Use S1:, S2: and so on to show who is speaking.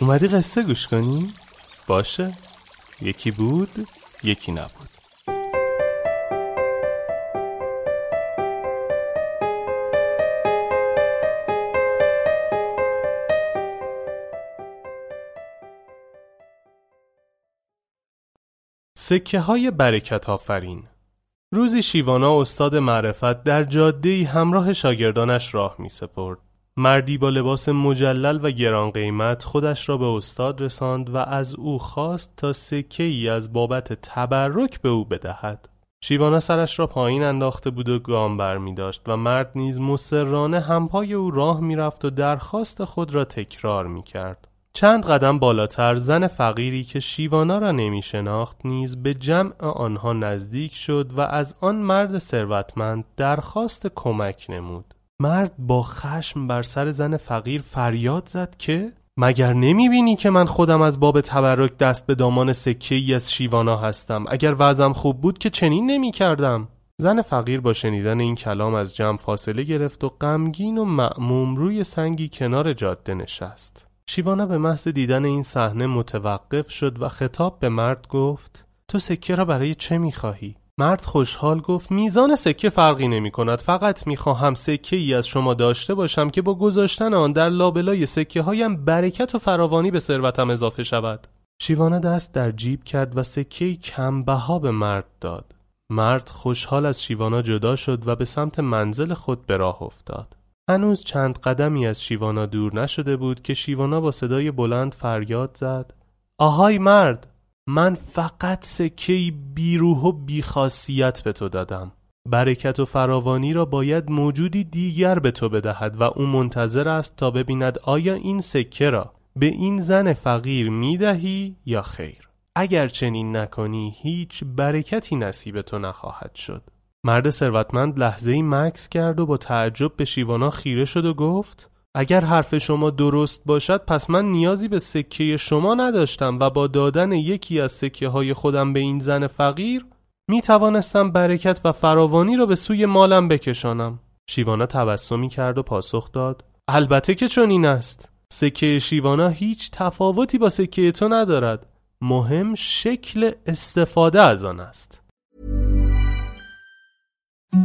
S1: اومدی قصه گوش کنی؟ باشه یکی بود یکی نبود سکه های برکت آفرین روزی شیوانا استاد معرفت در جاده همراه شاگردانش راه می سپرد. مردی با لباس مجلل و گران قیمت خودش را به استاد رساند و از او خواست تا سکه ای از بابت تبرک به او بدهد. شیوانا سرش را پایین انداخته بود و گام بر می داشت و مرد نیز مسررانه همپای او راه می رفت و درخواست خود را تکرار می کرد. چند قدم بالاتر زن فقیری که شیوانا را نمی شناخت نیز به جمع آنها نزدیک شد و از آن مرد ثروتمند درخواست کمک نمود. مرد با خشم بر سر زن فقیر فریاد زد که مگر نمی بینی که من خودم از باب تبرک دست به دامان سکه ای از شیوانا هستم؟ اگر وضعم خوب بود که چنین نمی کردم زن فقیر با شنیدن این کلام از جمع فاصله گرفت و غمگین و معموم روی سنگی کنار جاده نشست. شیوانا به محض دیدن این صحنه متوقف شد و خطاب به مرد گفت تو سکه را برای چه می‌خواهی؟ مرد خوشحال گفت میزان سکه فرقی نمی کند فقط می‌خواهم سکه ای از شما داشته باشم که با گذاشتن آن در لابلای سکه هایم برکت و فراوانی به ثروتم اضافه شود. شیوانه دست در جیب کرد و سکه کم بها به مرد داد. مرد خوشحال از شیوانا جدا شد و به سمت منزل خود به راه افتاد. هنوز چند قدمی از شیوانا دور نشده بود که شیوانا با صدای بلند فریاد زد. آهای مرد! من فقط سکه بیروح و بیخاصیت به تو دادم. برکت و فراوانی را باید موجودی دیگر به تو بدهد و او منتظر است تا ببیند آیا این سکه را به این زن فقیر می‌دهی یا خیر. اگر چنین نکنی هیچ برکتی نصیب تو نخواهد شد. مرد ثروتمند لحظه ای مکس کرد و با تعجب به شیوانا خیره شد و گفت اگر حرف شما درست باشد پس من نیازی به سکه شما نداشتم و با دادن یکی از سکه های خودم به این زن فقیر می توانستم برکت و فراوانی را به سوی مالم بکشانم. شیوانا تبسمی کرد و پاسخ داد. البته که چنین است. سکه شیوانا هیچ تفاوتی با سکه تو ندارد. مهم شکل استفاده از آن است.